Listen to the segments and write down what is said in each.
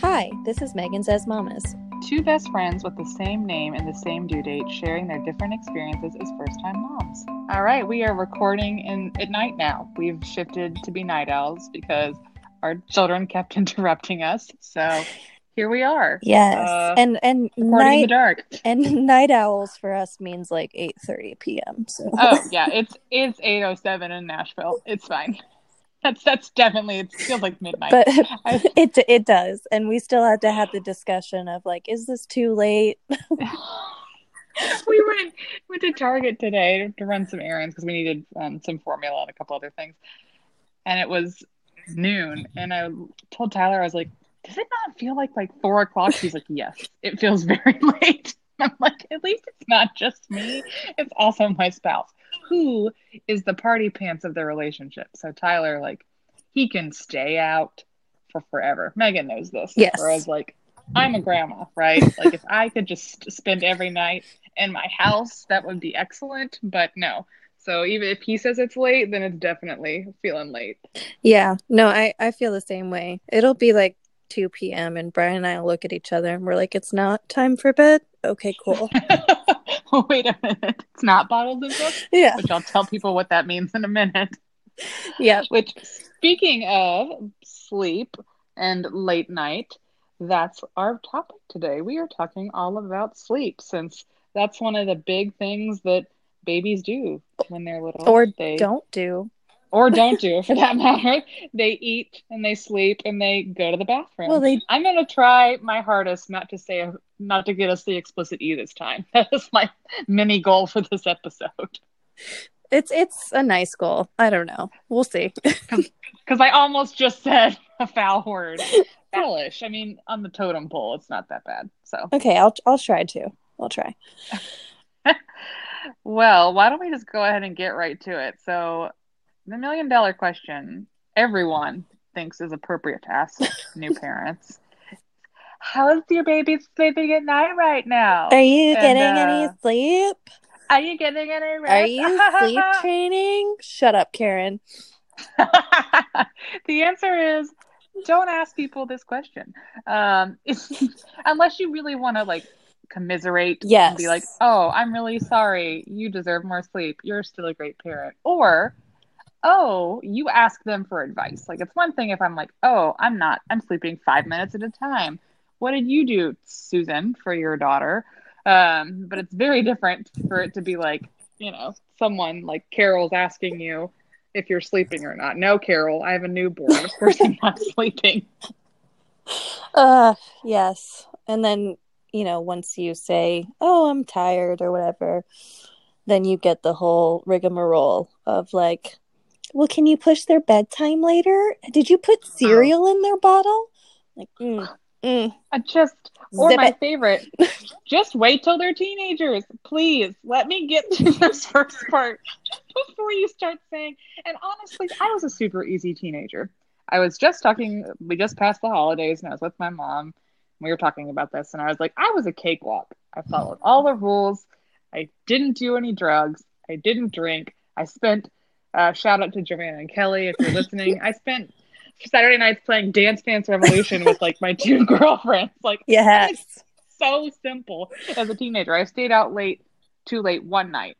Hi, this is Megan Says Mamas. Two best friends with the same name and the same due date sharing their different experiences as first time moms. All right, we are recording in at night now. We've shifted to be night owls because our children kept interrupting us. So here we are. Yes, Uh, and and Recording in the dark. and night owls for us means like eight thirty p.m. So Oh yeah, it's it's eight oh seven in Nashville. It's fine. That's that's definitely it feels like midnight. but I- it it does, and we still had to have the discussion of like, is this too late? we went went to Target today to run some errands because we needed um, some formula and a couple other things, and it was noon. And I told Tyler, I was like, "Does it not feel like like four o'clock?" He's like, "Yes, it feels very late." I'm like, "At least it's not just me; it's also my spouse, who is the party pants of the relationship." So Tyler, like, he can stay out for forever. Megan knows this. Yes. Whereas, like, I'm a grandma, right? Like, if I could just spend every night in my house, that would be excellent. But no. So even if he says it's late, then it's definitely feeling late. Yeah, no, I I feel the same way. It'll be like two p.m. and Brian and I look at each other and we're like, it's not time for bed. Okay, cool. Wait a minute. It's not bottles and books, yeah, which I'll tell people what that means in a minute. yeah. Which, speaking of sleep and late night, that's our topic today. We are talking all about sleep since that's one of the big things that babies do when they're little. Or they, don't do. or don't do for that matter. They eat and they sleep and they go to the bathroom. Well, they I'm gonna try my hardest not to say not to get us the explicit e this time. That is my mini goal for this episode. it's it's a nice goal. I don't know. We'll see. Because I almost just said a foul word. Foolish. I mean, on the totem pole, it's not that bad. So, Okay, I'll I'll try to. I'll try. well, why don't we just go ahead and get right to it? So, the million dollar question everyone thinks is appropriate to ask new parents. How is your baby sleeping at night right now? Are you And, getting uh, any sleep? Are you getting any rest? Are you sleep training? Shut up, Karen. the answer is don't ask people this question. Um, unless you really want to like commiserate Yes. and be like, oh, I'm really sorry. You deserve more sleep. You're still a great parent. Or, oh, you ask them for advice. Like, it's one thing if I'm like, oh, I'm not, I'm sleeping five minutes at a time. What did you do, Susan, for your daughter? Um, but it's very different for it to be like, you know, someone like Carol's asking you if you're sleeping or not. No, Carol, I have a newborn. Of course, I'm not sleeping. Uh, yes. And then, you know, once you say, "Oh, I'm tired" or whatever, then you get the whole rigmarole of like, "Well, can you push their bedtime later? Did you put cereal in their bottle?" Like, mm, mm, I just, or Zip my it. favorite, just wait till they're teenagers. Please let me get to this first part before you start saying. And honestly, I was a super easy teenager. I was just talking, we just passed the holidays, and I was with my mom. We were talking about this, and I was like, I was a cakewalk. I followed all the rules. I didn't do any drugs. I didn't drink. I spent, uh, shout out to Joanna and Kelly if you're listening. I spent Saturday nights playing Dance Dance Revolution with like my two girlfriends. Like, yes. so simple as a teenager. I stayed out late, too late one night,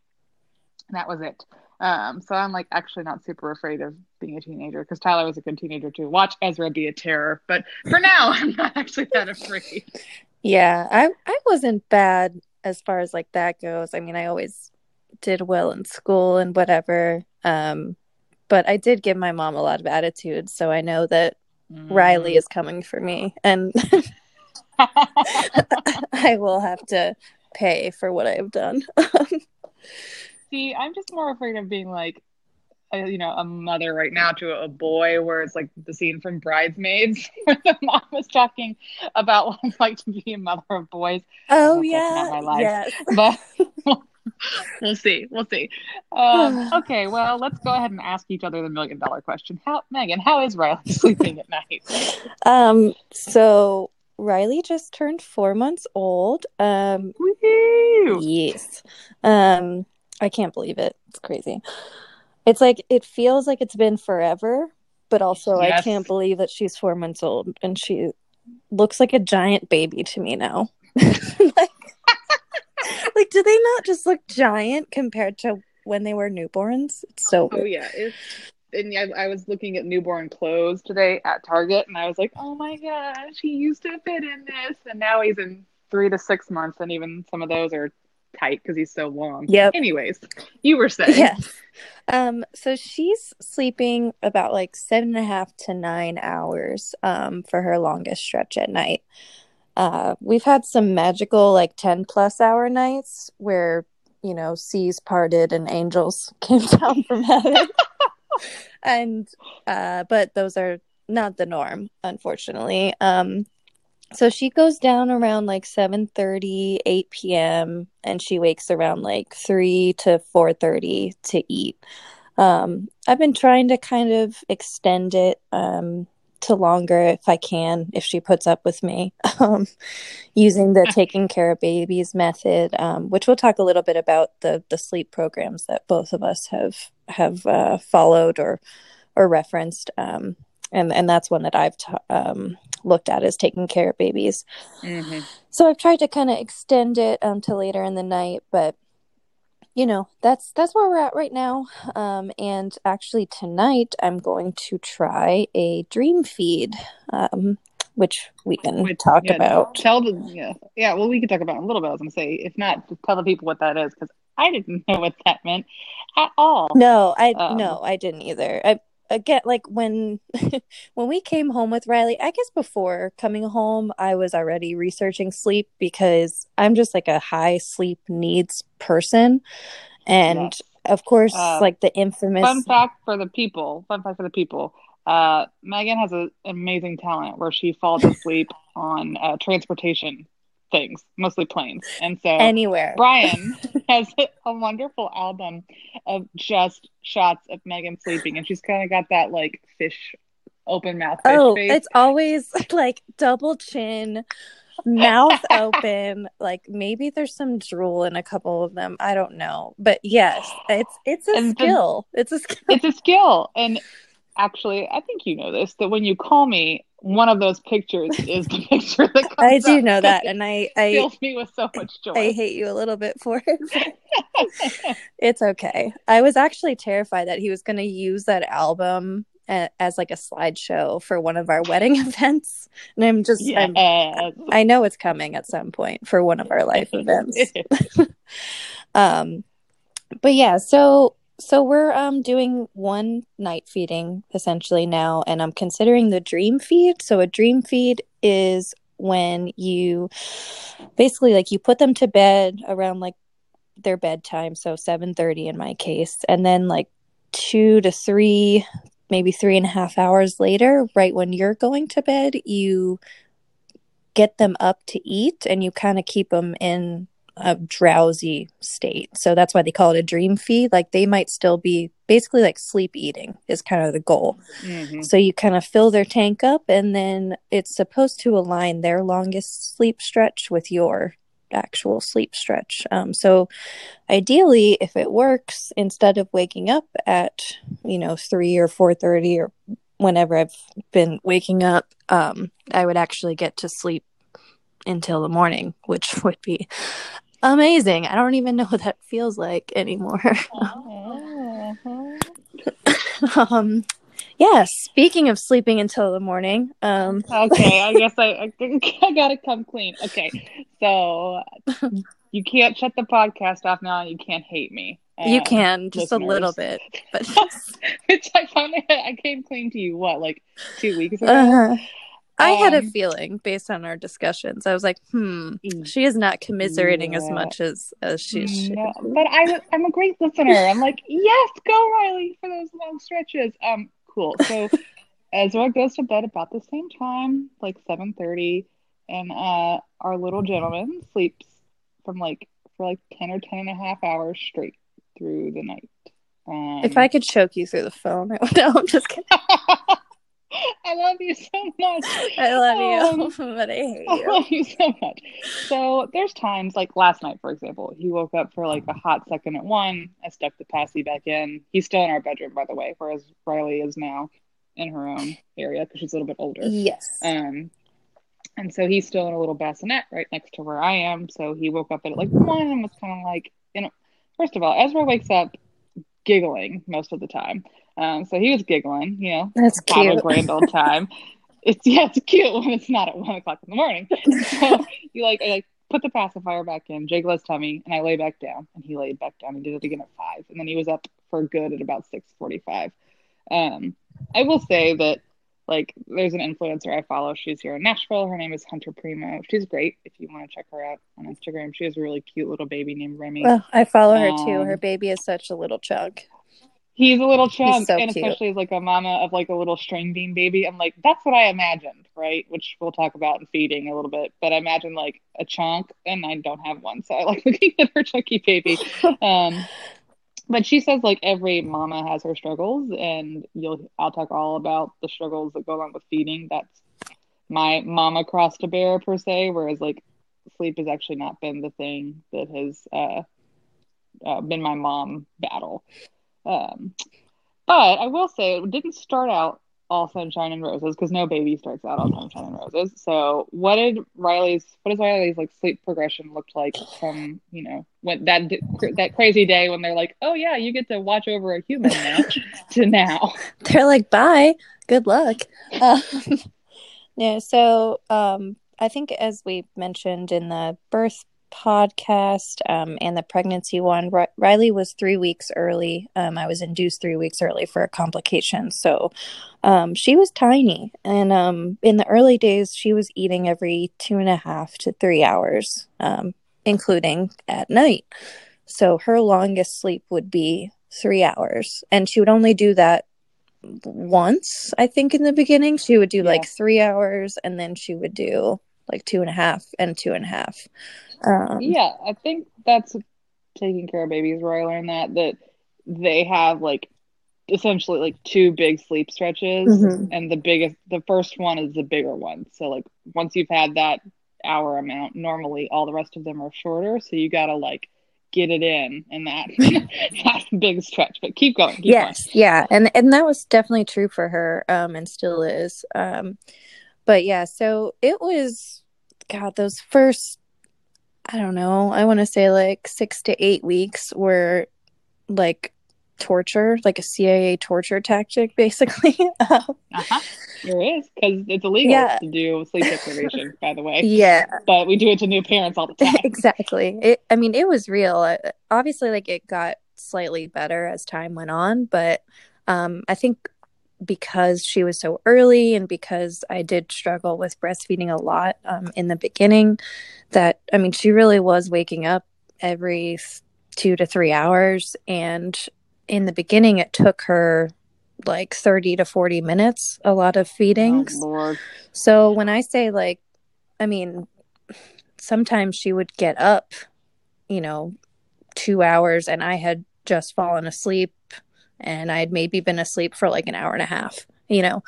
and that was it. Um, so I'm like actually not super afraid of being a teenager because Tyler was a good teenager too. Watch Ezra be a terror, but for now, I'm not actually that afraid. Yeah, I I wasn't bad as far as like that goes. I mean, I always did well in school and whatever. Um, but I did give my mom a lot of attitude, so I know that Mm. Riley is coming for me, and I will have to pay for what I have done. See, I'm just more afraid of being like, a, you know, a mother right now to a boy, where it's like the scene from Bridesmaids, where the mom was talking about what it's like to be a mother of boys. oh yeah, my life. yes. but we'll see. We'll see. Um, okay, well, let's go ahead and ask each other the million dollar question. How, Megan? How is Riley sleeping at night? Um, so Riley just turned four months old. Um, Woo! Yes. Um, I can't believe it. It's crazy. It's like it feels like it's been forever, but also I can't believe that she's four months old and she looks like a giant baby to me now. like, like, do they not just look giant compared to when they were newborns? It's so. Oh yeah, it's and I, I, was looking at newborn clothes today at Target, and I was like, "Oh my gosh, he used to fit in this, and now he's in three to six months, and even some of those are tight because he's so long." Yeah. Anyways, you were saying, yes. Um, so she's sleeping about like seven and a half to nine hours um, for her longest stretch at night. Uh, we've had some magical like 10 plus hour nights where, you know, seas parted and angels came down from heaven. and, uh, but those are not the norm, unfortunately. Um, so she goes down around like 7 30 8 p.m and she wakes around like 3 to 4 30 to eat um, i've been trying to kind of extend it um, to longer if i can if she puts up with me um, using the Taking Cara Babies method um, which we'll talk a little bit about the the sleep programs that both of us have have uh, followed or or referenced um, and and that's one that I've t- um, looked at as Taking Cara Babies. Mm-hmm. So I've tried to kind of extend it um, to later in the night, but you know that's that's where we're at right now. Um, and actually tonight I'm going to try a dream feed, um, which we can Wait, talk yeah, about. Tell the yeah yeah. Well, we can talk about a little bit. I was gonna say if not, just tell the people what that is because I didn't know what that meant at all. No, I um, no, I didn't either. I again like when when we came home with Riley, I guess before coming home I was already researching sleep because I'm just like a high sleep needs person. And yes. of course uh, like the infamous Fun fact for the people, fun fact for the people. Uh Megan has an amazing talent where she falls asleep on uh, transportation things, mostly planes. And so anywhere. Brian has a wonderful album of just shots of Megan sleeping, and she's kind of got that like fish open mouth. oh, face. it's always like double chin. mouth open like maybe there's some drool in a couple of them i don't know but yes it's it's a and skill the, it's a skill it's a skill and actually i think you know this that when you call me one of those pictures is the picture that comes I do know that, and I, I fills me with so much joy. I hate you a little bit for it. it's okay. I was actually terrified that he was going to use that album as like a slideshow for one of our wedding events, and I'm just, yes. I'm, I know it's coming at some point for one of our life events. um, but yeah, so so we're um doing one night feeding essentially now and i'm considering the dream feed. So a dream feed is when you basically like you put them to bed around like their bedtime so 7.30 in my case and then like two to three maybe three and a half hours later right when you're going to bed you get them up to eat and you kind of keep them in a drowsy state. So that's why they call it a dream feed. Like they might still be basically like sleep eating is kind of the goal. Mm-hmm. So you kind of fill their tank up and then it's supposed to align their longest sleep stretch with your actual sleep stretch. Um, so ideally if it works instead of waking up at, you know, 3 or 4:30 or whenever I've been waking up, um, I would actually get to sleep until the morning, which would be amazing. I don't even know what that feels like anymore. um, yeah. Speaking of sleeping until the morning. Um, okay, I guess I, I, I gotta come clean. Okay, so you can't shut the podcast off now. You can't hate me. Uh, you can just listeners. a little bit, but which I finally I came clean to you. What like two weeks ago? Uh-huh. I had a um, feeling based on our discussions. I was like, hmm, mm. she is not commiserating yeah. as much as as she should. No, but I, I'm a great listener. I'm like, yes, go Riley for those long stretches. Um, cool. So Ezra goes to bed about the same time, like 7:30, and uh, our little gentleman sleeps from like for like 10 or 10 and a half hours straight through the night. Um, if I could choke you through the phone, I would. No, I'm just kidding. I love you so much. I love you, um, but I hate you. I love you so much. So there's times like last night, for example, he woke up for like a hot second at one. I stuck the passy back in. He's still in our bedroom, by the way, whereas Riley is now in her own area because she's a little bit older. Yes. Um, And so he's still in a little bassinet right next to where I am. So he woke up at like one and was kind of like, you know, first of all, Ezra wakes up giggling most of the time. Um, so he was giggling, you know, That's cute. grand old time. it's yeah, it's cute when it's not at one o'clock in the morning. So you like I like put the pacifier back in, jiggle his tummy, and I lay back down, and he laid back down and did it again at five, and then he was up for good at about six forty-five. Um, I will say that like there's an influencer I follow. She's here in Nashville. Her name is Hunter Premo. She's great. If you want to check her out on Instagram, she has a really cute little baby named Remy. Well, I follow her too. Um, Her baby is such a little chunk. He's a little chunk, so and cute. especially as like a mama of like a little string bean baby, I'm like, that's what I imagined, right? Which we'll talk about in feeding a little bit. But I imagine like a chunk, and I don't have one, so I like looking at her chunky baby. Um, but she says like every mama has her struggles, and you'll I'll talk all about the struggles that go along with feeding. That's my mama cross to bear per se, whereas like sleep has actually not been the thing that has uh, uh, been my mom battle. Um, but I will say it didn't start out all sunshine and roses because no baby starts out all sunshine and roses. So what did Riley's what does Riley's like sleep progression look like from you know when that that crazy day when they're like oh yeah you get to watch over a human now to now They're like, bye, good luck. Um, yeah, so um, I think as we mentioned in the birth podcast um, and the pregnancy one, Ri- Riley was three weeks early. Um, I was induced three weeks early for a complication. So um, she was tiny. And um, in the early days, she was eating every two and a half to three hours, um, including at night. So her longest sleep would be three hours. And she would only do that once, I think, in the beginning. She would do Yeah. like three hours and then she would do like two and a half and two and a half. Um, yeah I think that's Taking Cara Babies where I learned that that they have like essentially like two big sleep stretches Mhm. and the biggest the first one is the bigger one. So like once you've had that hour amount normally all the rest of them are shorter. So you gotta like get it in in that that big stretch. But keep going keep yes yeah and and that was definitely true for her um and still is. Um but yeah so it was god those first i don't know. I want to say like six to eight weeks were like torture like a cia torture tactic basically. Um, uh-huh. There is because it's illegal Yeah. to do sleep deprivation by the way. Yeah. But we do it to new parents all the time. Exactly. It i mean it was real. Obviously like it got slightly better as time went on but um i think because she was so early and because i did struggle with breastfeeding a lot um, in the beginning that i mean she really was waking up every two to three hours and in the beginning it took her like 30 to 40 minutes a lot of feedings. Oh so when I say like, I mean, sometimes she would get up, you know, two hours and I had just fallen asleep and I'd maybe been asleep for like an hour and a half, you know.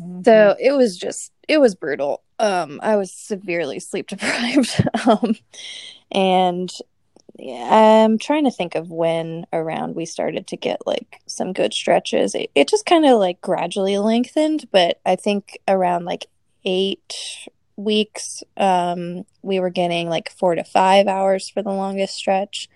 Mm-hmm. So it was just it was brutal. Um I was severely sleep deprived. um and yeah, I'm trying to think of when around we started to get like some good stretches. It, it just kind of like gradually lengthened, but I think around like eight weeks, um, we were getting like four to five hours for the longest stretch.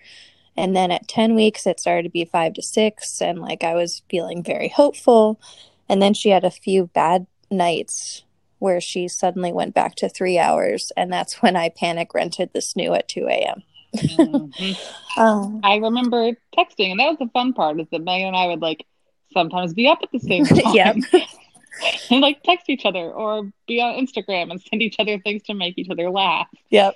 And then at 10 weeks, it started to be five to six. And like I was feeling very hopeful. And then she had a few bad nights where she suddenly went back to three hours. And that's when I panic rented the snoo at 2 a.m. Mhm. Um, I remember texting, and that was the fun part. Is that Megan and I would like sometimes be up at the same time, Yep. and like text each other or be on Instagram and send each other things to make each other laugh. Yep.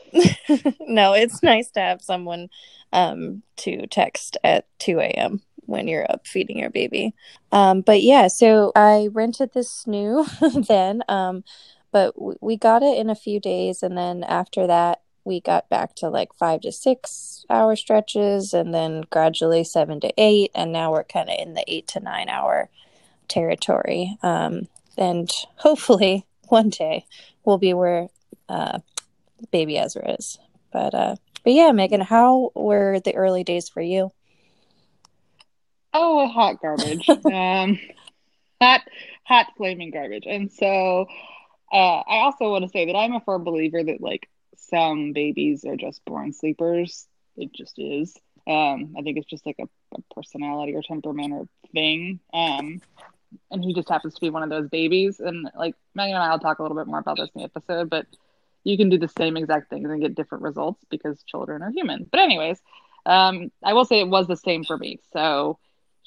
no, it's nice to have someone um, to text at 2 a.m. when you're up feeding your baby. Um, but yeah, so I rented this snoo then, um, but w- we got it in a few days. And then after that, we got back to like five to six hour stretches and then gradually seven to eight. And now we're kind of in the eight to nine hour territory. Um, and hopefully one day we'll be where uh, baby Ezra is. But uh but yeah, Megan, how were the early days for you? Oh, hot garbage. um, hot, hot flaming garbage. And so uh, I also want to say that I'm a firm believer that like some babies are just born sleepers. It just is. Um, I think it's just like a, a personality or temperament or thing. Um, and he just happens to be one of those babies. And like Megan and I will talk a little bit more about this in the episode, but you can do the same exact things and get different results because children are human. But anyways, um, I will say it was the same for me. So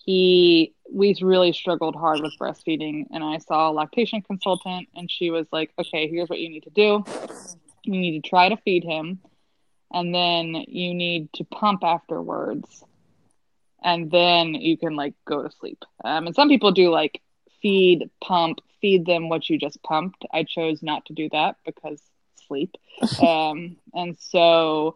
he we really struggled hard with breastfeeding and I saw a lactation consultant and she was like, Okay, here's what you need to do. You need to try to feed him and then you need to pump afterwards and then you can like go to sleep. Um, and some people do like feed pump feed them what you just pumped. I chose not to do that because sleep. Um, and so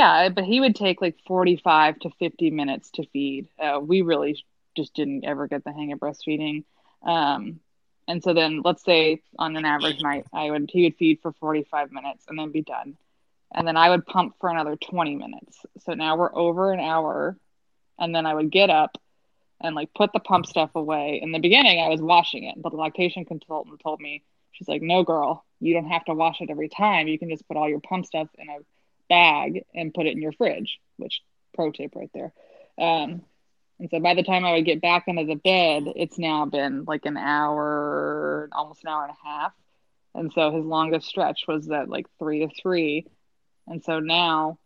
yeah but he would take like 45 to 50 minutes to feed uh, we really just didn't ever get the hang of breastfeeding um, and so then let's say on an average night i would he would feed for 45 minutes and then be done and then I would pump for another 20 minutes. So now we're over an hour. And then I would get up and like put the pump stuff away. In the beginning, I was washing it, but the lactation consultant told me, she's like, no, girl, you don't have to wash it every time. You can just put all your pump stuff in a bag and put it in your fridge, which pro tip right there. Um, and so by the time I would get back into the bed, it's now been like an hour, almost an hour and a half. And so his longest stretch was that like three to three and so now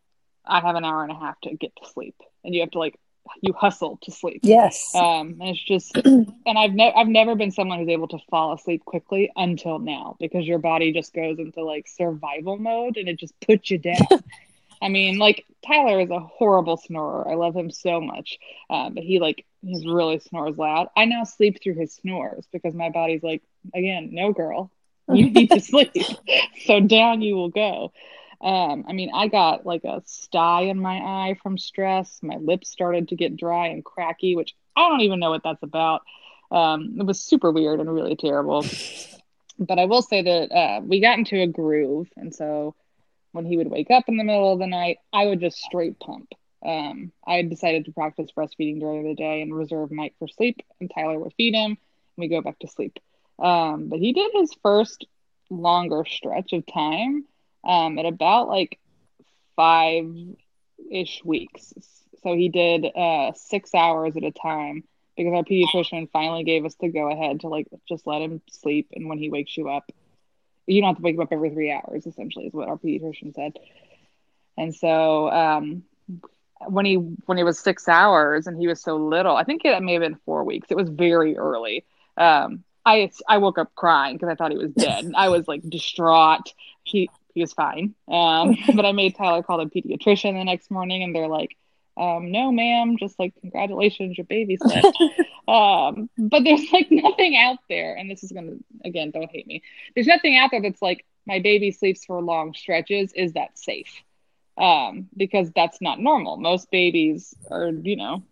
I have an hour and a half to get to sleep. And you have to like you hustle to sleep. Yes. Um, and it's just, and I've never, I've never been someone who's able to fall asleep quickly until now because your body just goes into like survival mode and it just puts you down. I mean, like Tyler is a horrible snorer. I love him so much, uh, but he like he really snores loud. I now sleep through his snores because my body's like, again, no girl, you need to sleep. so down you will go. Um, I mean, I got like a sty in my eye from stress. My lips started to get dry and cracky, which I don't even know what that's about. Um, it was super weird and really terrible. But I will say that uh, we got into a groove. And so when he would wake up in the middle of the night, I would just straight pump. Um, I decided to practice breastfeeding during the day and reserve night for sleep. And Tyler would feed him and we go back to sleep. Um, but he did his first longer stretch of time um, at about like five ish weeks. So he did uh, six hours at a time because our pediatrician finally gave us the go ahead to like just let him sleep. And when he wakes you up, you don't have to wake him up every three hours, essentially, is what our pediatrician said. And so um, when he when he was six hours and he was so little, I think it may have been four weeks. It was very early. Um, I I woke up crying because I thought he was dead. I was like distraught. He he was fine. Um, but I made Tyler call the pediatrician the next morning, and they're like, um, "No, ma'am, just like congratulations, your baby slept." um, but there's like nothing out there, and this is gonna again, don't hate me. There's nothing out there that's like my baby sleeps for long stretches. Is that safe? Um, because that's not normal. Most babies are, you know,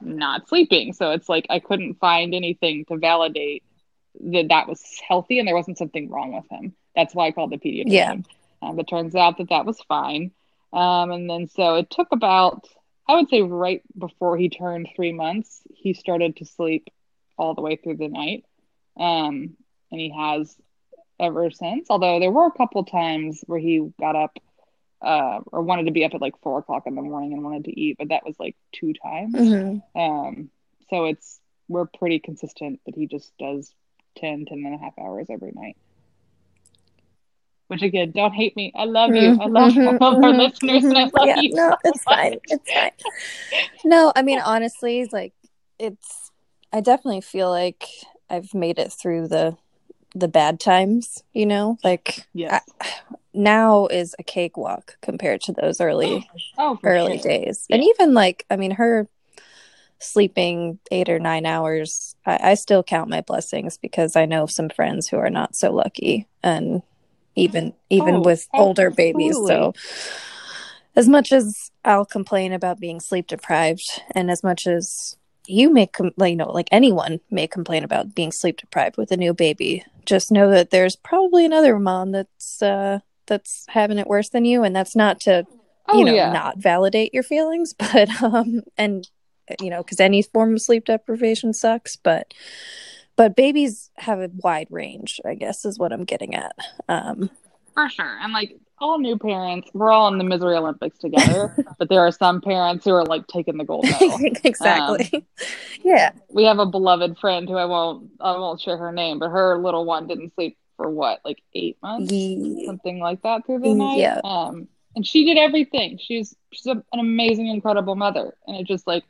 not sleeping. So it's like I couldn't find anything to validate that that was healthy and there wasn't something wrong with him. That's why I called the pediatrician. Yeah. Um, it turns out that that was fine. Um, and then so it took about, I would say, right before he turned three months, he started to sleep all the way through the night. Um, and he has ever since. Although there were a couple times where he got up uh, or wanted to be up at like four o'clock in the morning and wanted to eat, but that was like two times. Mm-hmm. Um, so it's we're pretty consistent that he just does 10, 10 and a half hours every night. Which again, don't hate me. I love you. I love mm-hmm, all of our mm-hmm, listeners, and I love yeah, you. No, so it's much. fine. It's fine. No, I mean honestly, like it's. I definitely feel like I've made it through the the bad times. You know, like yes. I, now is a cakewalk compared to those early oh, early sure. days, yeah. and even like I mean her sleeping eight or nine hours. I, I still count my blessings because I know some friends who are not so lucky and even even oh, with older babies. So as much as I'll complain about being sleep deprived, and as much as you may, com- like, you know, like anyone may complain about being sleep deprived with a new baby, just know that there's probably another mom that's uh, that's having it worse than you, and that's not to, oh, you know, yeah. not validate your feelings, but um, and you know, because any form of sleep deprivation sucks, but but babies have a wide range, I guess, is what I'm getting at. Um, For sure. And like all new parents, we're all in the misery Olympics together, but there are some parents who are like taking the gold medal. exactly. Um, yeah. We have a beloved friend who I won't I won't share her name, but her little one didn't sleep for what, like eight months? Yeah. Something like that through the night. Yeah. Um and she did everything. She's she's a, an amazing, incredible mother. And it just like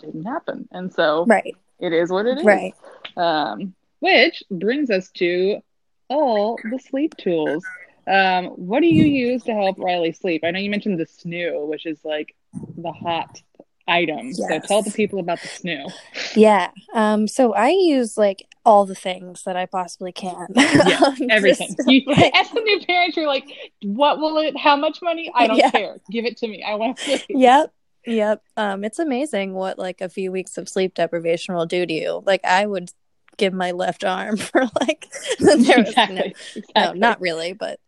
didn't happen. And so right. it is what it is. Right. Um, which brings us to all the sleep tools. Um, what do you use to help Riley sleep? I know you mentioned the snoo, which is like the hot item. Yes. So tell the people about the snoo. Yeah. Um, so I use like all the things that I possibly can. Yeah, um, everything. Just, you, like, as a new parent, you're like, what will it, how much money? I don't yeah. care. Give it to me. I want to sleep. Yep. Yep. Um, it's amazing what like a few weeks of sleep deprivation will do to you. Like I would give my left arm for like there was exactly, no, exactly. no, not really, but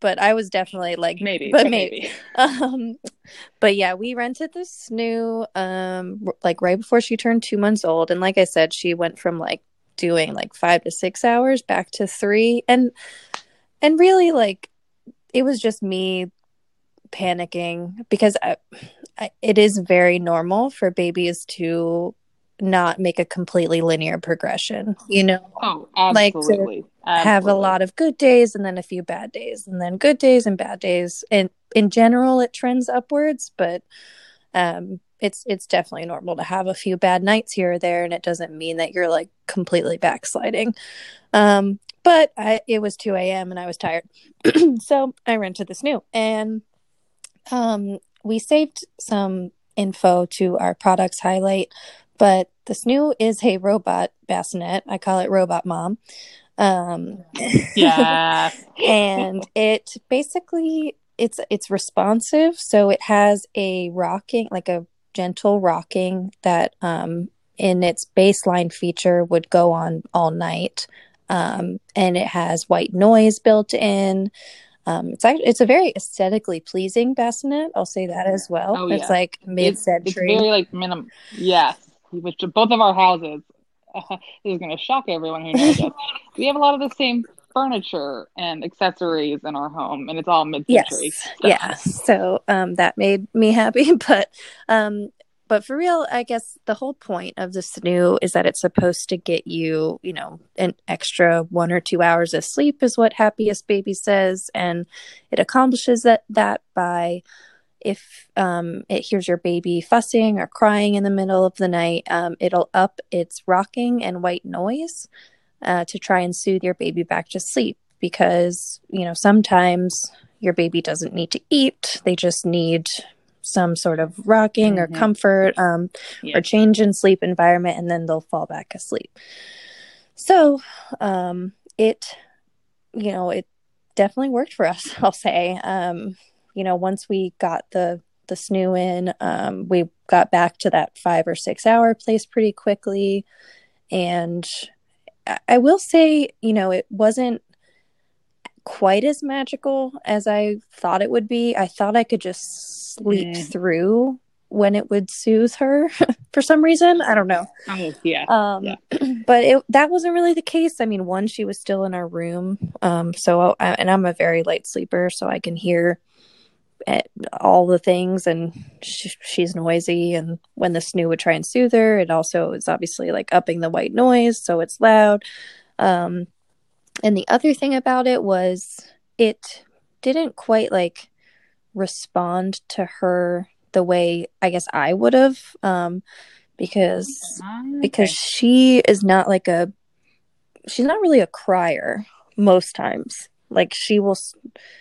but I was definitely like maybe, but, maybe. maybe. um, but yeah, we rented this snoo um like right before she turned two months old, and like I said, she went from like doing like five to six hours back to three, and and really like it was just me panicking because I, I, it is very normal for babies to not make a completely linear progression, you know? Oh, absolutely. Like absolutely. have a lot of good days and then a few bad days and then good days and bad days. And in general it trends upwards, but um it's it's definitely normal to have a few bad nights here or there and it doesn't mean that you're like completely backsliding. Um but I, it was 2 a.m. and I was tired. so I rented this snoo and um we saved some info to our products highlight but the snoo is a robot bassinet. I call it Robot Mom. Um, yeah, and it basically it's it's responsive, so it has a rocking, like a gentle rocking that um, in its baseline feature would go on all night. Um, and it has white noise built in. Um, it's actually it's a very aesthetically pleasing bassinet. I'll say that as well. Oh, yeah. It's like mid century. It's, very like minimum. Yes, which both of our houses uh, this is going to shock everyone who knows us. We have a lot of the same furniture and accessories in our home, and it's all mid-century. Yes, yeah. So um, that made me happy, but um, but for real, I guess the whole point of the snoo is that it's supposed to get you, you know, an extra one or two hours of sleep, is what Happiest Baby says, and it accomplishes that that by if um, it hears your baby fussing or crying in the middle of the night, um, it'll up its rocking and white noise uh, to try and soothe your baby back to sleep. Because, you know, sometimes your baby doesn't need to eat, they just need some sort of rocking mm-hmm. or comfort um, yeah. or change in sleep environment, and then they'll fall back asleep. So um, it, you know, it definitely worked for us, I'll say. Um, you know, once we got the the snoo in, um, we got back to that five or six hour place pretty quickly. And I will say, you know, it wasn't quite as magical as I thought it would be. I thought I could just sleep mm. through when it would soothe her for some reason. I don't know. Oh, yeah. Um, yeah. but it, that wasn't really the case. I mean, one, she was still in our room. Um, so, I, and I'm a very light sleeper, so I can hear all the things and she, she's noisy and when the snoo would try and soothe her it also is obviously like upping the white noise so it's loud um and the other thing about it was it didn't quite like respond to her the way i guess i would have um because okay. because she is not like a she's not really a crier most times like she will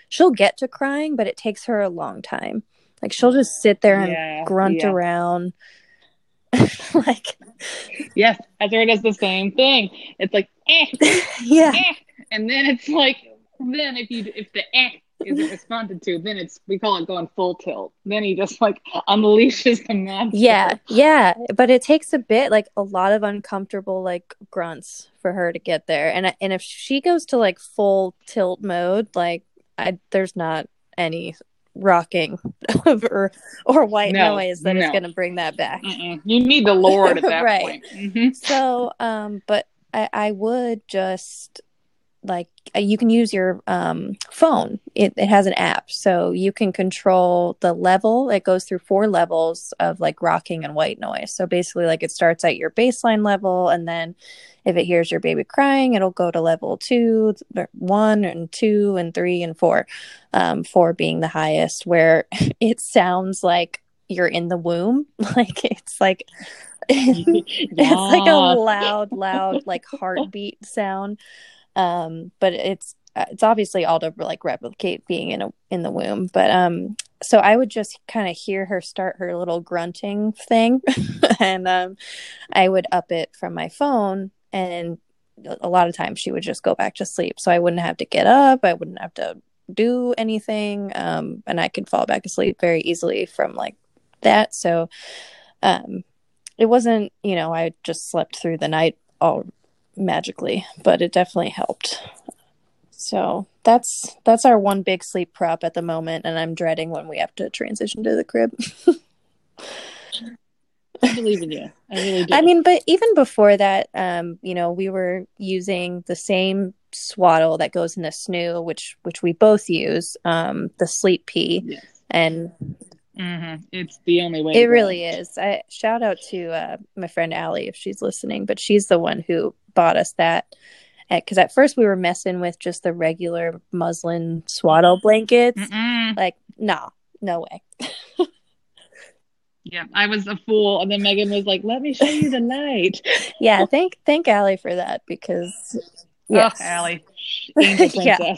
she'll get to crying, but it takes her a long time. Like she'll just sit there and yeah, grunt yeah. around. like Yes, Ezra does the same thing. It's like eh, yeah. Eh. And then it's like then if you if the eh isn't responded to, then it's we call it going full tilt. Then he just like unleashes the monster. Yeah, yeah. But it takes a bit, like a lot of uncomfortable like grunts for her to get there. And and if she goes to like full tilt mode, like I there's not any rocking or or white no, noise that no. is going to bring that back. Mm-mm. You need the Lord at that right. point. Mm-hmm. So, um, but I, I would just like uh, you can use your um, phone. It, it has an app. So you can control the level. It goes through four levels of like rocking and white noise. So basically like it starts at your baseline level and then if it hears your baby crying it'll go to level two one and two and three and four um, four being the highest where it sounds like you're in the womb. Like it's like it's like a loud loud like heartbeat sound um but it's it's obviously all to like replicate being in a in the womb. But um so i would just kind of hear her start her little grunting thing. And um i would up it from my phone and a lot of times she would just go back to sleep. So i wouldn't have to get up. I wouldn't have to do anything. Um and i could fall back asleep very easily from like that. So um it wasn't you know i just slept through the night all magically, but it definitely helped. So that's that's our one big sleep prop at the moment, and I'm dreading when we have to transition to the crib. I believe in you. I really do. I mean, but even before that, um, you know, we were using the same swaddle that goes in the snoo, which which we both use, um, the Sleepea, yes. and Mm-hmm. It's the only way. It really is. I shout out to uh, my friend Allie if she's listening, but she's the one who bought us that. Because at first we were messing with just the regular muslin swaddle blankets. Mm-mm. Like, nah, no way. yeah, I was a fool, and then Megan was like, "Let me show you the light." yeah, thank thank Allie for that because yes, oh, Allie, yeah.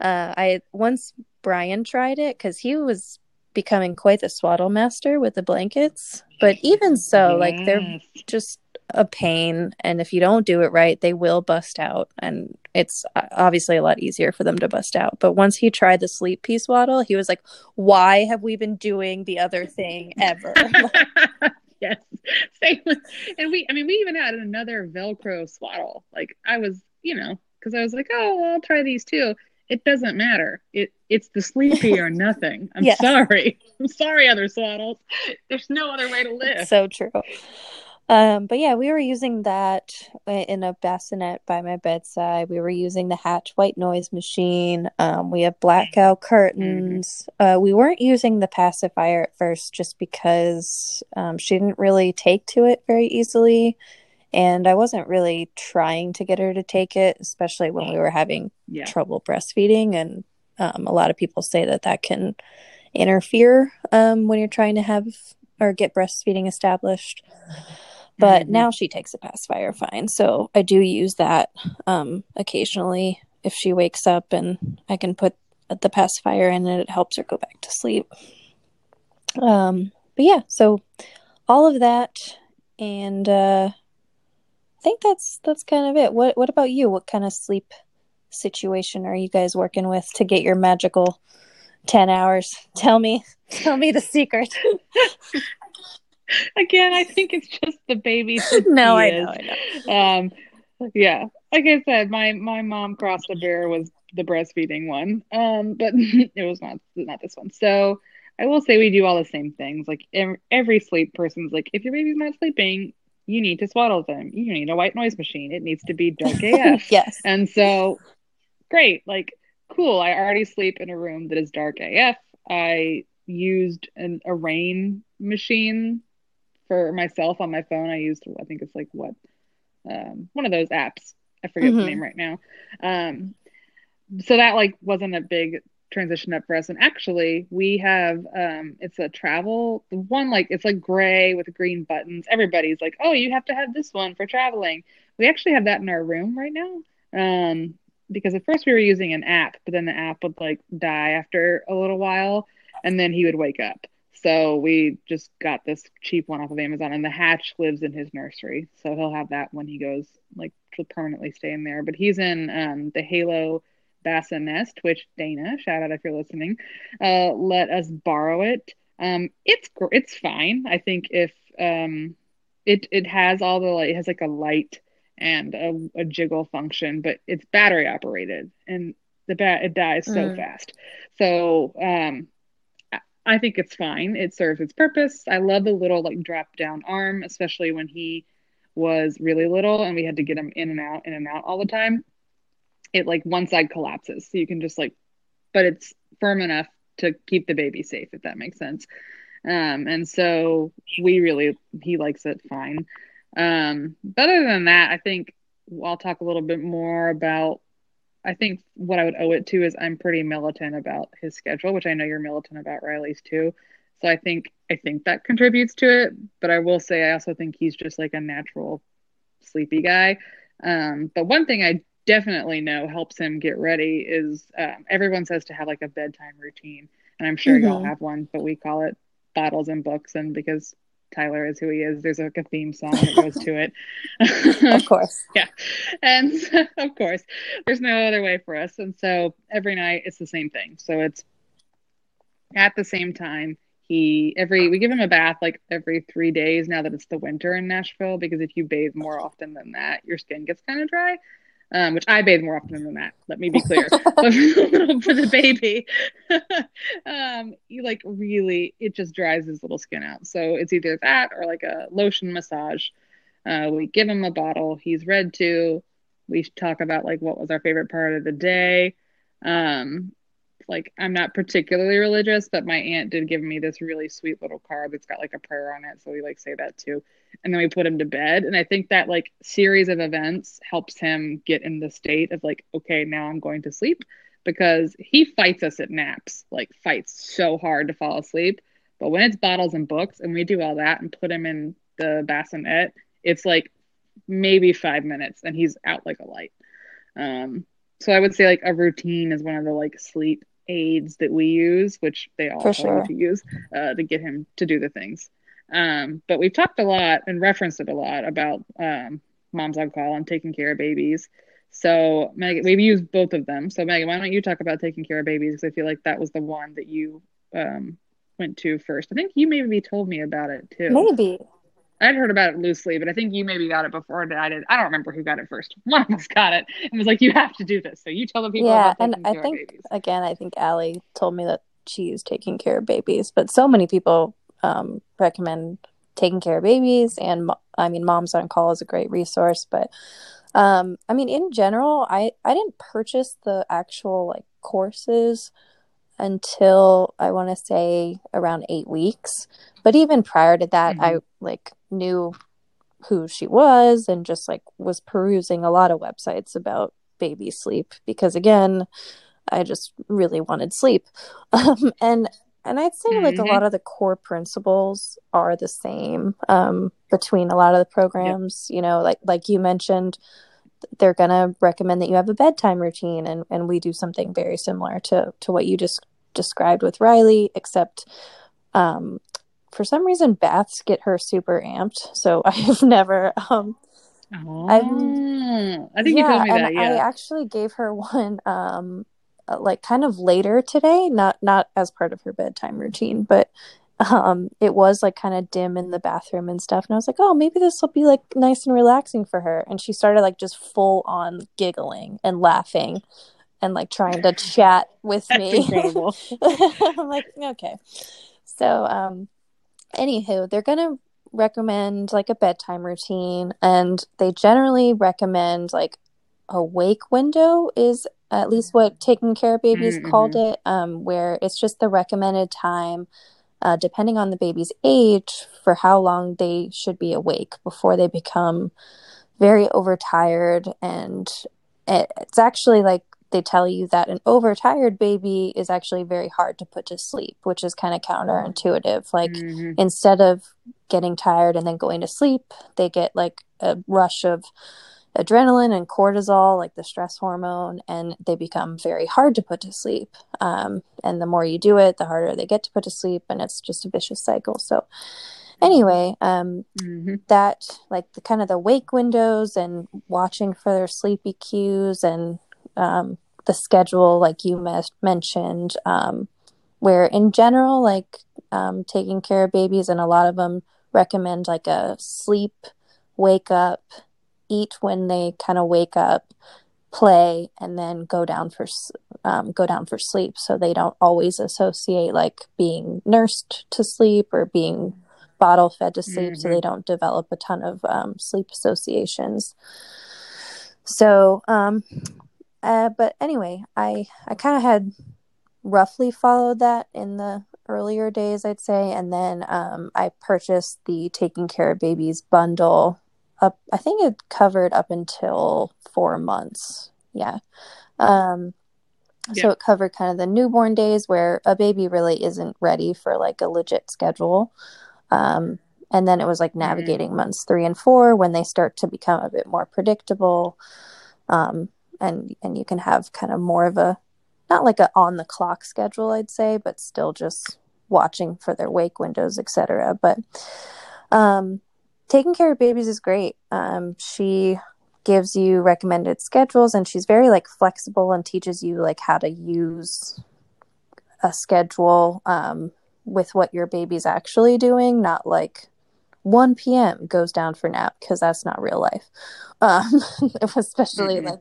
Uh, I once Brian tried it because he was becoming quite the swaddle master with the blankets. But even so, yes. like they're just a pain. And if you don't do it right, they will bust out. And it's uh, obviously a lot easier for them to bust out. But once he tried the Sleepea swaddle, he was like, why have we been doing the other thing ever? yes. Same. And we, I mean, we even had another Velcro swaddle. Like I was, you know, because I was like, oh, I'll try these too it doesn't matter. It it's the Sleepea or nothing. I'm yes. sorry. I'm sorry, other swaddles. There's no other way to live. so true. Um, but yeah, we were using that in a bassinet by my bedside. We were using the Hatch white noise machine. Um, we have blackout curtains. Mm-hmm. Uh, we weren't using the pacifier at first just because um, she didn't really take to it very easily and I wasn't really trying to get her to take it, especially when we were having yeah. trouble breastfeeding. And um, a lot of people say that that can interfere um, when you're trying to have or get breastfeeding established. But mm-hmm. now she takes a pacifier fine, so I do use that um, occasionally if she wakes up, and I can put the pacifier in, and it helps her go back to sleep. Um, but yeah, so all of that, and uh, I think that's that's kind of it. What what about you? What kind of sleep situation are you guys working with to get your magical 10 hours? Tell me. Tell me the secret. Again, I think it's just the baby. no, I know, I know. Um yeah. Like I said, my my mom crossed the bear was the breastfeeding one. Um but it was not not this one. So I will say we do all the same things. Like every sleep person's like, if your baby's not sleeping, you need to swaddle them. You need a white noise machine. It needs to be dark AF. yes. And so, great. Like, cool. I already sleep in a room that is dark AF. I used an, a rain machine for myself on my phone. I used, I think it's like what, um, one of those apps. I forget mm-hmm. the name right now. Um, so that like wasn't a big transition up for us. And actually, we have um, it's a travel the one like it's like gray with green buttons. Everybody's like, oh, you have to have this one for traveling. We actually have that in our room right now. Um, because at first we were using an app, but then the app would like die after a little while, and then he would wake up. So we just got this cheap one off of Amazon, and the Hatch lives in his nursery, so he'll have that when he goes like to permanently stay in there. But he's in um, the Halo Bassinest, which Dana, shout out if you're listening, uh, let us borrow it. Um, it's it's fine. I think if um, it it has all the like, it has like a light and a, a jiggle function, but it's battery operated, and the bat it dies so mm. fast. So um, I think it's fine. It serves its purpose. I love the little like drop down arm, especially when he was really little and we had to get him in and out, in and out all the time, it like one side collapses. So you can just like, but it's firm enough to keep the baby safe, if that makes sense. Um, and so we really, he likes it fine. Um, but other than that, I think I'll talk a little bit more about. I think what I would owe it to is I'm pretty militant about his schedule, which I know you're militant about Riley's too. So I think I think that contributes to it. But I will say I also think he's just like a natural sleepy guy. Um, but one thing I definitely know helps him get ready is um, everyone says to have like a bedtime routine, and I'm sure mm-hmm. y'all have one, but we call it bottles and books, and because Tyler is who he is. There's like a theme song that goes to it. of course. yeah. And of course, there's no other way for us. And so every night it's the same thing. So it's at the same time. He every we give him a bath like every three days now that it's the winter in Nashville because if you bathe more often than that, your skin gets kind of dry um, which I bathe more often than that. Let me be clear. but for the baby, um, you like really, it just dries his little skin out. So it's either that or like a lotion massage. Uh, we give him a bottle. He's read to. We talk about like what was our favorite part of the day. Um, like I'm not particularly religious, but my aunt did give me this really sweet little card that's got like a prayer on it. So we like say that too. And then we put him to bed. And I think that like series of events helps him get in the state of like, okay, now I'm going to sleep because he fights us at naps, like fights so hard to fall asleep. But when it's bottles and books and we do all that and put him in the bassinet, it's like maybe five minutes and he's out like a light. Um, so I would say like a routine is one of the like sleep aids that we use, which they all sure. to use uh, to get him to do the things. Um, but we've talked a lot and referenced it a lot about um, moms on call and Taking Cara Babies. So Megan, we've used both of them. So Megan, why don't you talk about Taking Cara Babies? Because I feel like that was the one that you um, went to first. I think you maybe told me about it too. Maybe. I'd heard about it loosely, but I think you maybe got it before I did. I don't remember who got it first. One of us got it and was like, "You have to do this." So you tell the people. Yeah, and I think again, I think Allie told me that she's Taking Cara Babies, but so many people um, recommend Taking Cara Babies, and I mean, Moms on Call is a great resource. But um, I mean, in general, I I didn't purchase the actual like courses until I want to say around eight weeks. But even prior to that, mm-hmm. I like knew who she was and just like was perusing a lot of websites about baby sleep because again, I just really wanted sleep. Um, and and I'd say mm-hmm. like a mm-hmm. lot of the core principles are the same um, between a lot of the programs. Yep. You know, like like you mentioned, they're gonna recommend that you have a bedtime routine, and and we do something very similar to to what you just described with Riley, except um, for some reason baths get her super amped. So I've never um oh, I've, I think yeah, you told me that. Yeah. I actually gave her one um uh, like kind of later today, not not as part of her bedtime routine, but um it was like kind of dim in the bathroom and stuff and I was like, "Oh, maybe this will be like nice and relaxing for her." And she started like just full on giggling and laughing and like trying to chat with me. I'm like, "Okay." So, um anywho, they're going to recommend like a bedtime routine and they generally recommend like a wake window is at least what Taking Cara Babies mm-hmm. called it um, where it's just the recommended time uh, depending on the baby's age for how long they should be awake before they become very overtired and it, it's actually like they tell you that an overtired baby is actually very hard to put to sleep, which is kind of counterintuitive. Like mm-hmm. instead of getting tired and then going to sleep, they get like a rush of adrenaline and cortisol, like the stress hormone, and they become very hard to put to sleep. Um, and the more you do it, the harder they get to put to sleep, and it's just a vicious cycle. So, anyway, um, mm-hmm. that like the kind of the wake windows and watching for their sleepy cues and um, the schedule, like you mes- mentioned, um, where in general, like um, Taking Cara Babies, and a lot of them recommend like a sleep, wake up, eat when they kind of wake up, play, and then go down for um, go down for sleep. So they don't always associate like being nursed to sleep or being bottle fed to sleep mm-hmm. so they don't develop a ton of um, sleep associations. So, um, uh, but anyway, I I kind of had roughly followed that in the earlier days, I'd say, and then um, I purchased the Taking Cara Babies bundle. Up, I think it covered up until four months. Yeah. Um, yeah. So it covered kind of the newborn days where a baby really isn't ready for like a legit schedule. Um, and then it was like mm-hmm. navigating mm-hmm. months three and four when they start to become a bit more predictable. Um, and and you can have kind of more of a not like a on the clock schedule, I'd say, but still just watching for their wake windows, etc. But um, Taking Cara Babies is great. Um, she gives you recommended schedules and she's very like flexible and teaches you like how to use a schedule um, with what your baby's actually doing not like 1 p.m goes down for nap because that's not real life um, especially mm-hmm. like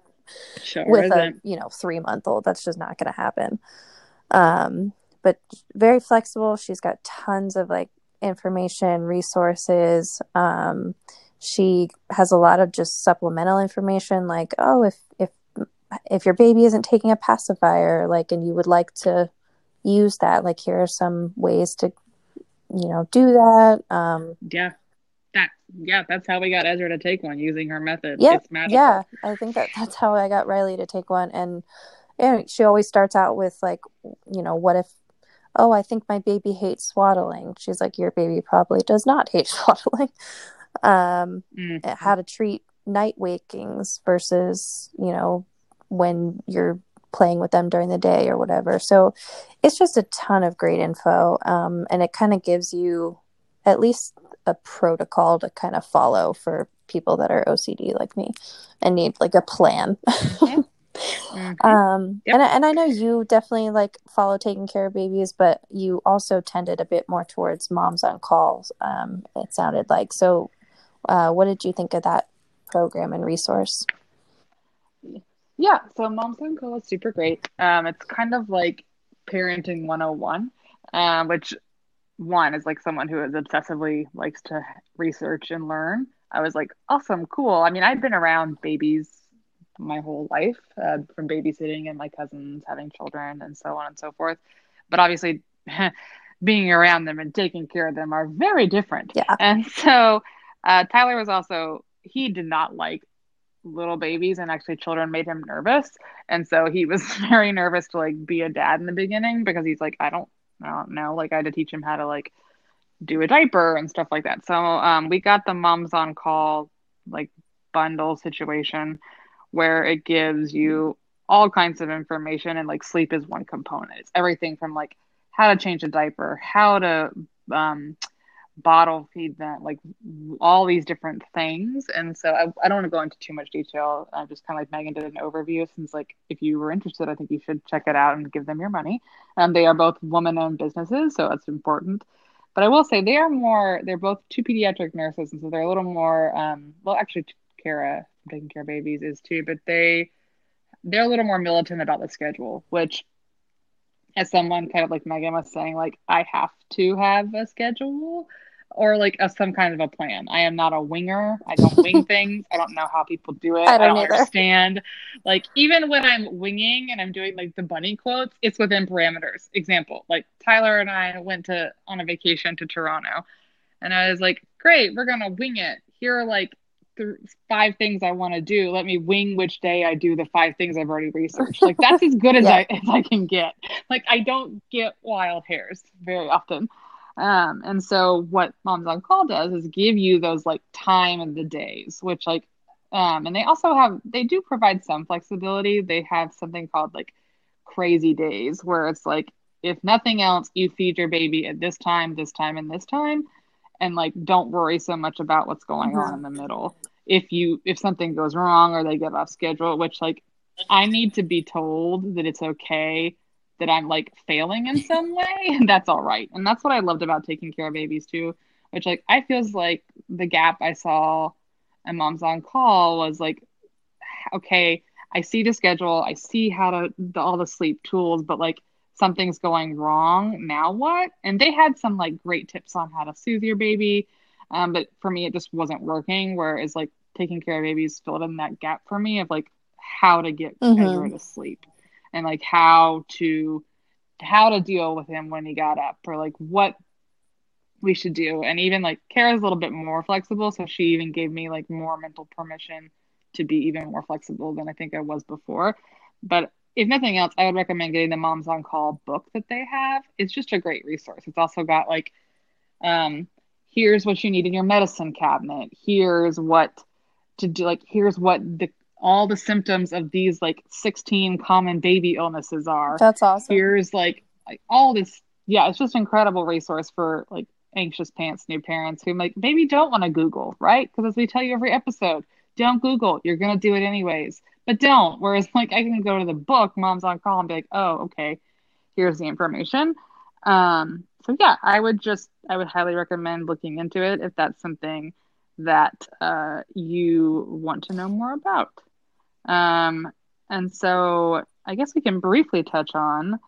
sure with a you know three month old that's just not going to happen. Um, but very flexible. She's got tons of like information resources. Um, she has a lot of just supplemental information like oh if if if your baby isn't taking a pacifier like and you would like to use that like here are some ways to you know do that. Um yeah that yeah that's how we got ezra to take one using her method. Yeah yeah. I think that that's how i got riley to take one. And and she always starts out with like you know what if oh i think my baby hates swaddling. She's like your baby probably does not hate swaddling. Um, mm-hmm. how to treat night wakings versus you know when you're playing with them during the day or whatever. So it's just a ton of great info. Um, and it kind of gives you at least a protocol to kind of follow for people that are ocd like me and need like a plan mm-hmm. um yep. and, and i know you definitely like follow Taking Cara Babies but you also tended a bit more towards moms on calls um it sounded like so uh, what did you think of that program and resource? Yeah, so Moms on Call is super great. Um, it's kind of like parenting 101, um, which one is like someone who is obsessively likes to research and learn. I was like, awesome, cool. I mean, I've been around babies my whole life, uh, from babysitting and my cousins having children and so on and so forth. But obviously, being around them and taking care of them are very different. Yeah. And so uh, Tyler was also he did not like little babies and actually children made him nervous and so he was very nervous to like be a dad in the beginning because he's like i don't i don't know. Like i had to teach him how to like do a diaper and stuff like that. So um, we got the moms on call like bundle situation where it gives you all kinds of information and like sleep is one component. It's everything from like how to change a diaper how to um, bottle feed them, like all these different things. And so I, I don't want to go into too much detail. I just kind of like Megan did an overview. Since like if you were interested, I think you should check it out and give them your money. Um, they are both woman-owned businesses, so that's important. But I will say they are more. They're both two pediatric nurses, and so they're a little more. Um, well, actually, Cara taking care of babies is too, but they they're a little more militant about the schedule, which as someone kind of like Megan was saying, like I have to have a schedule or like a, some kind of a plan. I am not a winger. I don't wing things. I don't know how people do it. I don't, I don't understand. Like even when I'm winging and I'm doing like the bunny quotes, it's within parameters. Example, like Tyler and I went to on a vacation to Toronto, and I was like, "Great, we're gonna wing it. Here are like th- five things I want to do. Let me wing which day I do the five things I've already researched. Like that's as good as yeah. I as I can get. Like I don't get wild hairs very often. Um, and so what Moms on Call does is give you those like time of the days, which like, um, and they also have they do provide some flexibility. They have something called like crazy days where it's like if nothing else, you feed your baby at this time, this time, and this time, and like don't worry so much about what's going mm-hmm. on in the middle. If you if something goes wrong or they get off schedule, which like I need to be told that it's okay that I'm like failing in some way, that's all right. And that's what I loved about Taking Cara Babies too, which like I feels like the gap I saw in Moms on Call was like, okay, I see the schedule, I see how to the, all the sleep tools, but like something's going wrong. Now what? And they had some like great tips on how to soothe your baby. Um, but for me, it just wasn't working. Whereas like Taking Cara Babies filled in that gap for me of like how to get mm-hmm. Ezra to sleep and like how to how to deal with him when he got up or like what we should do. And even like Cara's a little bit more flexible, so she even gave me like more mental permission to be even more flexible than I think I was before. But if nothing else, I would recommend getting the Moms on Call book that they have. It's just a great resource. It's also got like, um, here's what you need in your medicine cabinet. Here's what to do. Like, here's what the all the symptoms of these like 16 common baby illnesses are. That's awesome. Here's like, like all this. Yeah, it's just an incredible resource for like anxious pants new parents who like maybe don't want to Google, right? Because as we tell you every episode, don't Google. You're gonna do it anyways but don't. Whereas like I can go to the book, Mom's on Call, and be like, oh, okay, here's the information. Um, so yeah, I would just I would highly recommend looking into it if that's something that uh, you want to know more about. Um, and so I guess we can briefly touch on.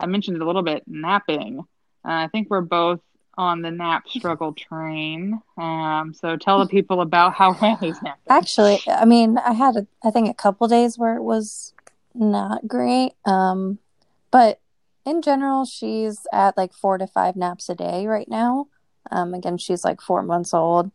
I mentioned a little bit napping. Uh, I think we're both on the nap struggle train. Um, so tell the people about how Riley's napping. Actually, I mean, I had a, I think a couple days where it was not great. Um, but in general, she's at like four to five naps a day right now. Um, again, she's like four months old,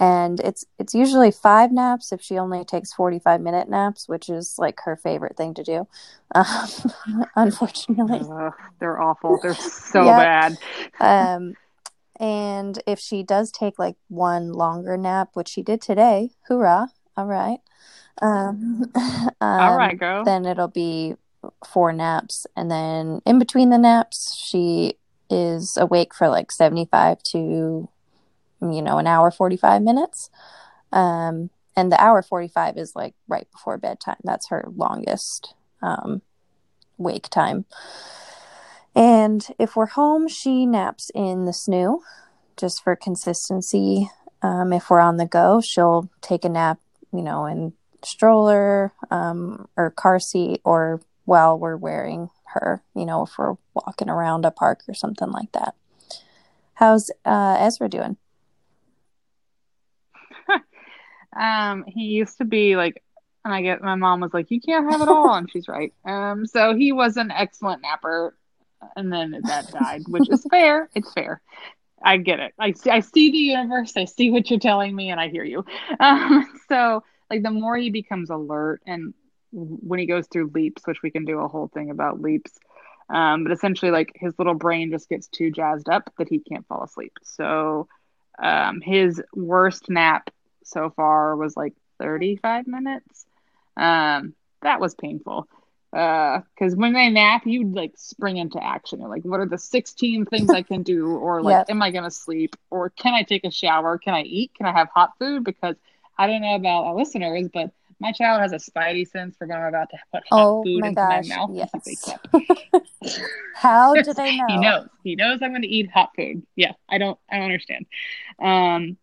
and it's it's usually five naps if she only takes forty five minute naps, which is like her favorite thing to do. Um, unfortunately, uh, they're awful. They're so bad. um, and if she does take like one longer nap, which she did today, hoorah! All right. Um, um, all right, girl. Then it'll be four naps, and then in between the naps, she is awake for like seventy five to you know an hour forty five minutes. Um, and the hour 45 is like right before bedtime that's her longest um, wake time. And if we're home, she naps in the snoo just for consistency. Um, if we're on the go, she'll take a nap, you know, in stroller um, or car seat or while we're wearing her, you know, if we're walking around a park or something like that. How's uh, Ezra doing? Um, he used to be like and I get my mom was like, "You can't have it all," and she's right. Um, so he was an excellent napper, and then that died, which is fair. It's fair. I get it. I see. I see the universe. I see what you're telling me, and I hear you. Um, so like the more he becomes alert, and when he goes through leaps, which we can do a whole thing about leaps. Um, but essentially, like his little brain just gets too jazzed up that he can't fall asleep. So um, his worst nap so far was like 35 minutes um, that was painful. Because uh, when they nap, you like spring into action. You're like, what are the 16 things I can do? Or like, yep. am I going to sleep? Or can I take a shower? Can I eat? Can I have hot food? Because I don't know about our listeners, but my child has a spidey sense for when I'm about to put hot oh food my into gosh, my mouth. Yes. How do they know? he knows. He knows I'm going to eat hot food. Yeah, I don't. I don't understand. Um,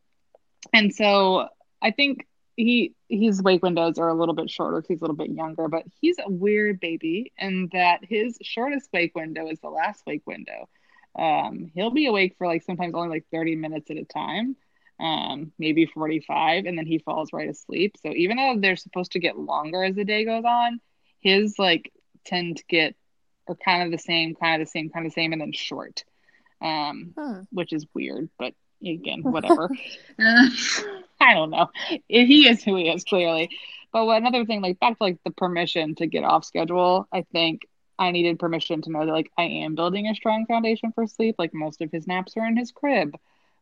and so I think he his wake windows are a little bit shorter because he's a little bit younger, but he's a weird baby in that his shortest wake window is the last wake window. Um, he'll be awake for like sometimes only like 30 minutes at a time, um, maybe 45, and then he falls right asleep. So even though they're supposed to get longer as the day goes on, his like tend to get are kind of the same, kind of the same, kind of the same, and then short, um, huh. which is weird, but again, whatever. I don't know. He is who he is, clearly. But another thing, like back to like the permission to get off schedule, I think I needed permission to know that like I am building a strong foundation for sleep. Like most of his naps are in his crib,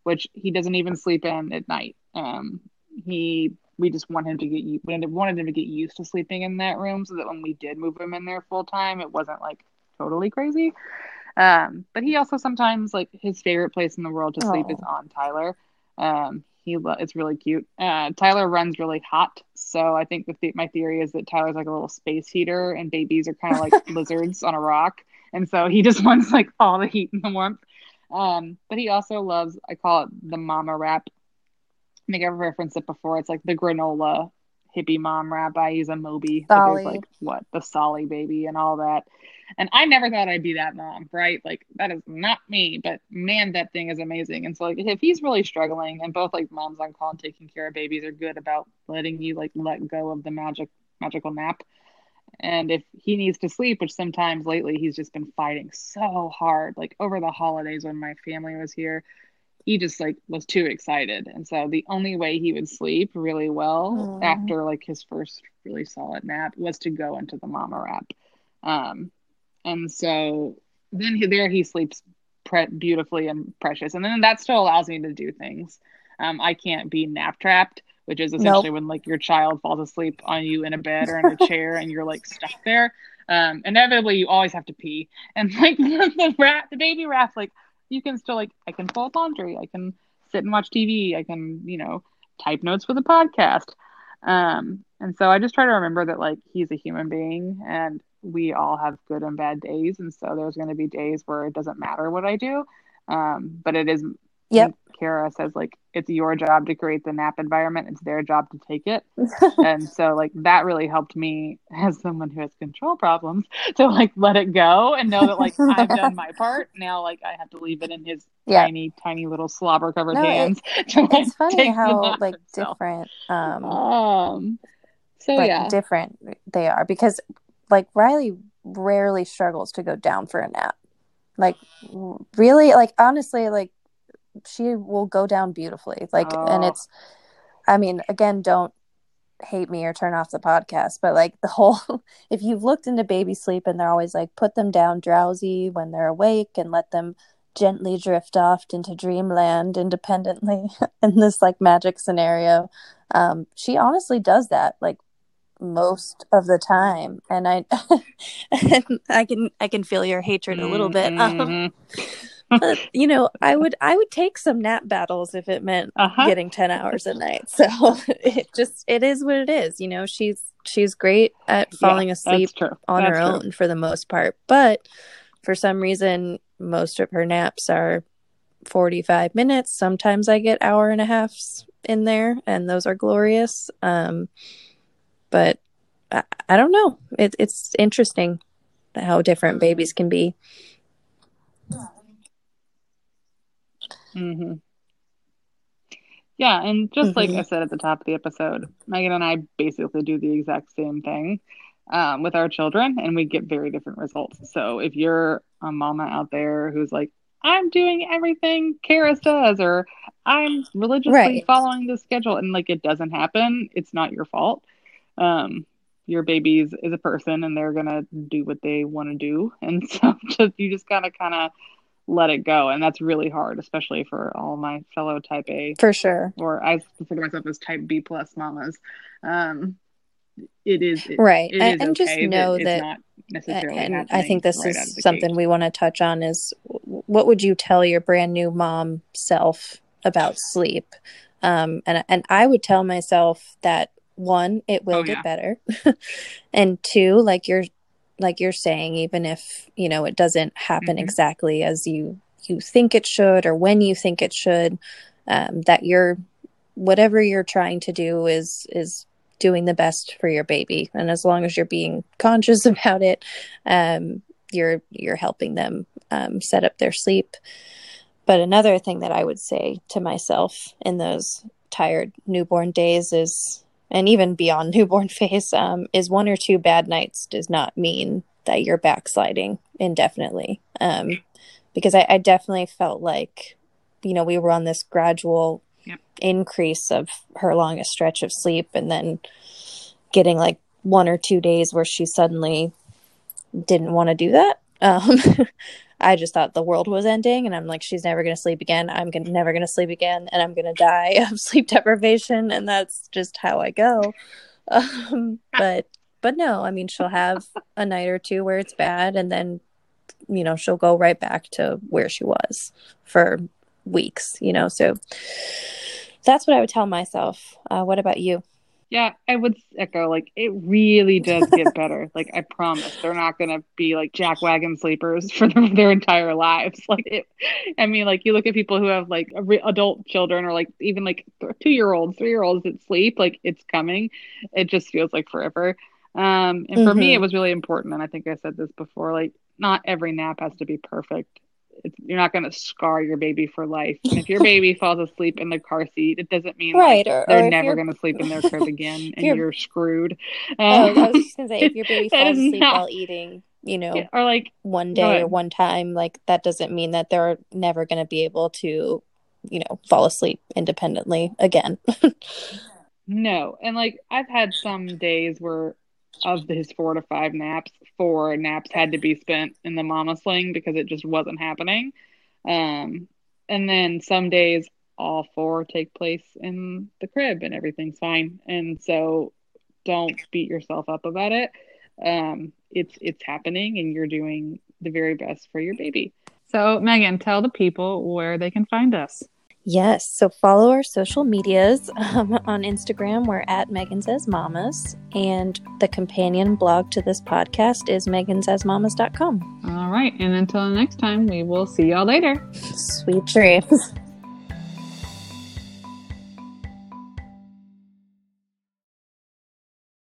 which he doesn't even sleep in at night. Um, he we just want him to get we wanted him to get used to sleeping in that room so that when we did move him in there full time, it wasn't like totally crazy. Um, but he also sometimes like his favorite place in the world to sleep Aww. is on Tyler. Um, he lo- it's really cute. Uh, Tyler runs really hot, so I think the th- my theory is that Tyler's like a little space heater, and babies are kind of like lizards on a rock, and so he just wants like all the heat and the warmth. Um, but he also loves I call it the mama wrap. I think I've referenced it before. It's like the granola hippie mom wrap. I use a Moby. There's like what the Solly baby and all that. And I never thought I'd be that mom, right? Like that is not me, but man, that thing is amazing. And so like if he's really struggling and both like moms on call and Taking Cara Babies are good about letting you like let go of the magic magical nap. And if he needs to sleep, which sometimes lately he's just been fighting so hard, like over the holidays when my family was here, he just like was too excited. And so the only way he would sleep really well Aw. after like his first really solid nap was to go into the mama wrap. Um, and so then he, there he sleeps pre- beautifully and precious. And then that still allows me to do things. Um, I can't be nap trapped, which is essentially Nope. when like your child falls asleep on you in a bed or in a chair and you're like stuck there. Um, inevitably you always have to pee. And like the rat, the baby rat, like you can still like I can fold laundry, I can sit and watch TV, I can, you know, type notes for the podcast. Um, and so I just try to remember that like he's a human being and we all have good and bad days. And so there's going to be days where it doesn't matter what I do. Um, but it is, Yep. Cara says, like, it's your job to create the nap environment, it's their job to take it. and so, like, that really helped me as someone who has control problems to like let it go and know that, like, I've done my part. Now, like, I have to leave it in his yeah. tiny, tiny little slobber covered No, it- hands. to, like, It's funny how like himself. different um Um, so like yeah. different they are because like Riley rarely struggles to go down for a nap. Like really like honestly like she will go down beautifully. Like and Oh. it's I mean again don't hate me or turn off the podcast but like the whole if you've looked into baby sleep and they're always like put them down drowsy when they're awake and let them gently drift off into dreamland independently in this like magic scenario um she honestly does that like most of the time and i i can i can feel your hatred a little bit um, Mhm. but, you know i would i would take some nap battles if it meant Uh-huh. getting 10 hours a night so it just it is what it is you know she's she's great at falling Yeah, asleep on That's her true. own for the most part but for some reason most of her naps are 45 minutes sometimes i get hour and a halfs in there and those are glorious um but i, I don't know it, it's interesting how different babies can be hmm Yeah, and just like Mhm. I said at the top of the episode, Megan and I basically do the exact same thing um, with our children, and we get very different results. So if you're a mama out there who's like, I'm doing everything Karis does, or I'm religiously Right. following the schedule, and like it doesn't happen, it's not your fault. Um, your baby is, is a person, and they're gonna do what they want to do, and so just you just gotta kind of let it go, and that's really hard, especially for all my fellow Type A. For sure. Or I to myself as type B plus mamas. Um, it is it, right. it and, is and just okay know it's that not necessarily and I think this right is something we want to touch on is what would you tell your brand new mom self about sleep? Um, and and I would tell myself that one, it will Oh, get yeah. better, and two, like you're like you're saying, even if you know it doesn't happen Mhm. exactly as you you think it should or when you think it should, um, that you're whatever you're trying to do is is doing the best for your baby and as long as you're being conscious about it um, you're you're helping them um, set up their sleep but another thing that i would say to myself in those tired newborn days is and even beyond newborn phase um, is one or two bad nights does not mean that you're backsliding indefinitely um, because I, I definitely felt like you know we were on this gradual Yep. increase of her longest stretch of sleep and then getting like one or two days where she suddenly didn't want to do that um, i just thought the world was ending and i'm like she's never going to sleep again. I'm gonna, never going to sleep again and i'm going to die of sleep deprivation. And that's just how i go. Um, but but no i mean she'll have a night or two where it's bad and then you know she'll go right back to where she was for weeks you know? So that's what i would tell myself. Uh, what about you Yeah, I would echo like it really does get better. like I promise, they're not gonna be like jackwagon sleepers for their, their entire lives. Like it, I mean, like you look at people who have like re- adult children or like even like two year olds, three year olds that sleep, like it's coming. It just feels like forever. Um, and for me, Mhm. it was really important. And I think I said this before like, not every nap has to be perfect. You're not going to scar your baby for life. And if your baby falls asleep in the car seat, it doesn't mean Right, like, or- or they're if never going to sleep in their crib again and you're- you're, screwed. Oh, I Um, was just gonna say if your baby falls asleep not- while eating, you know, or like, one day or one time, like that doesn't mean that they're never gonna be able to, you know, fall asleep independently again. No, and like I've had some days where of his four to five naps, four naps had to be spent in the mama sling because it just wasn't happening. Um, and then some days all four take place in the crib and everything's fine. And so don't beat yourself up about it. Um, it's it's happening and you're doing the very best for your baby. So Megan, tell the people where they can find us. Yes. So follow our social medias um, on Instagram. We're at Megan Says Mamas. And the companion blog to this podcast is megansaysmamas.com. All right, and until next time, we will see y'all later. Sweet dreams.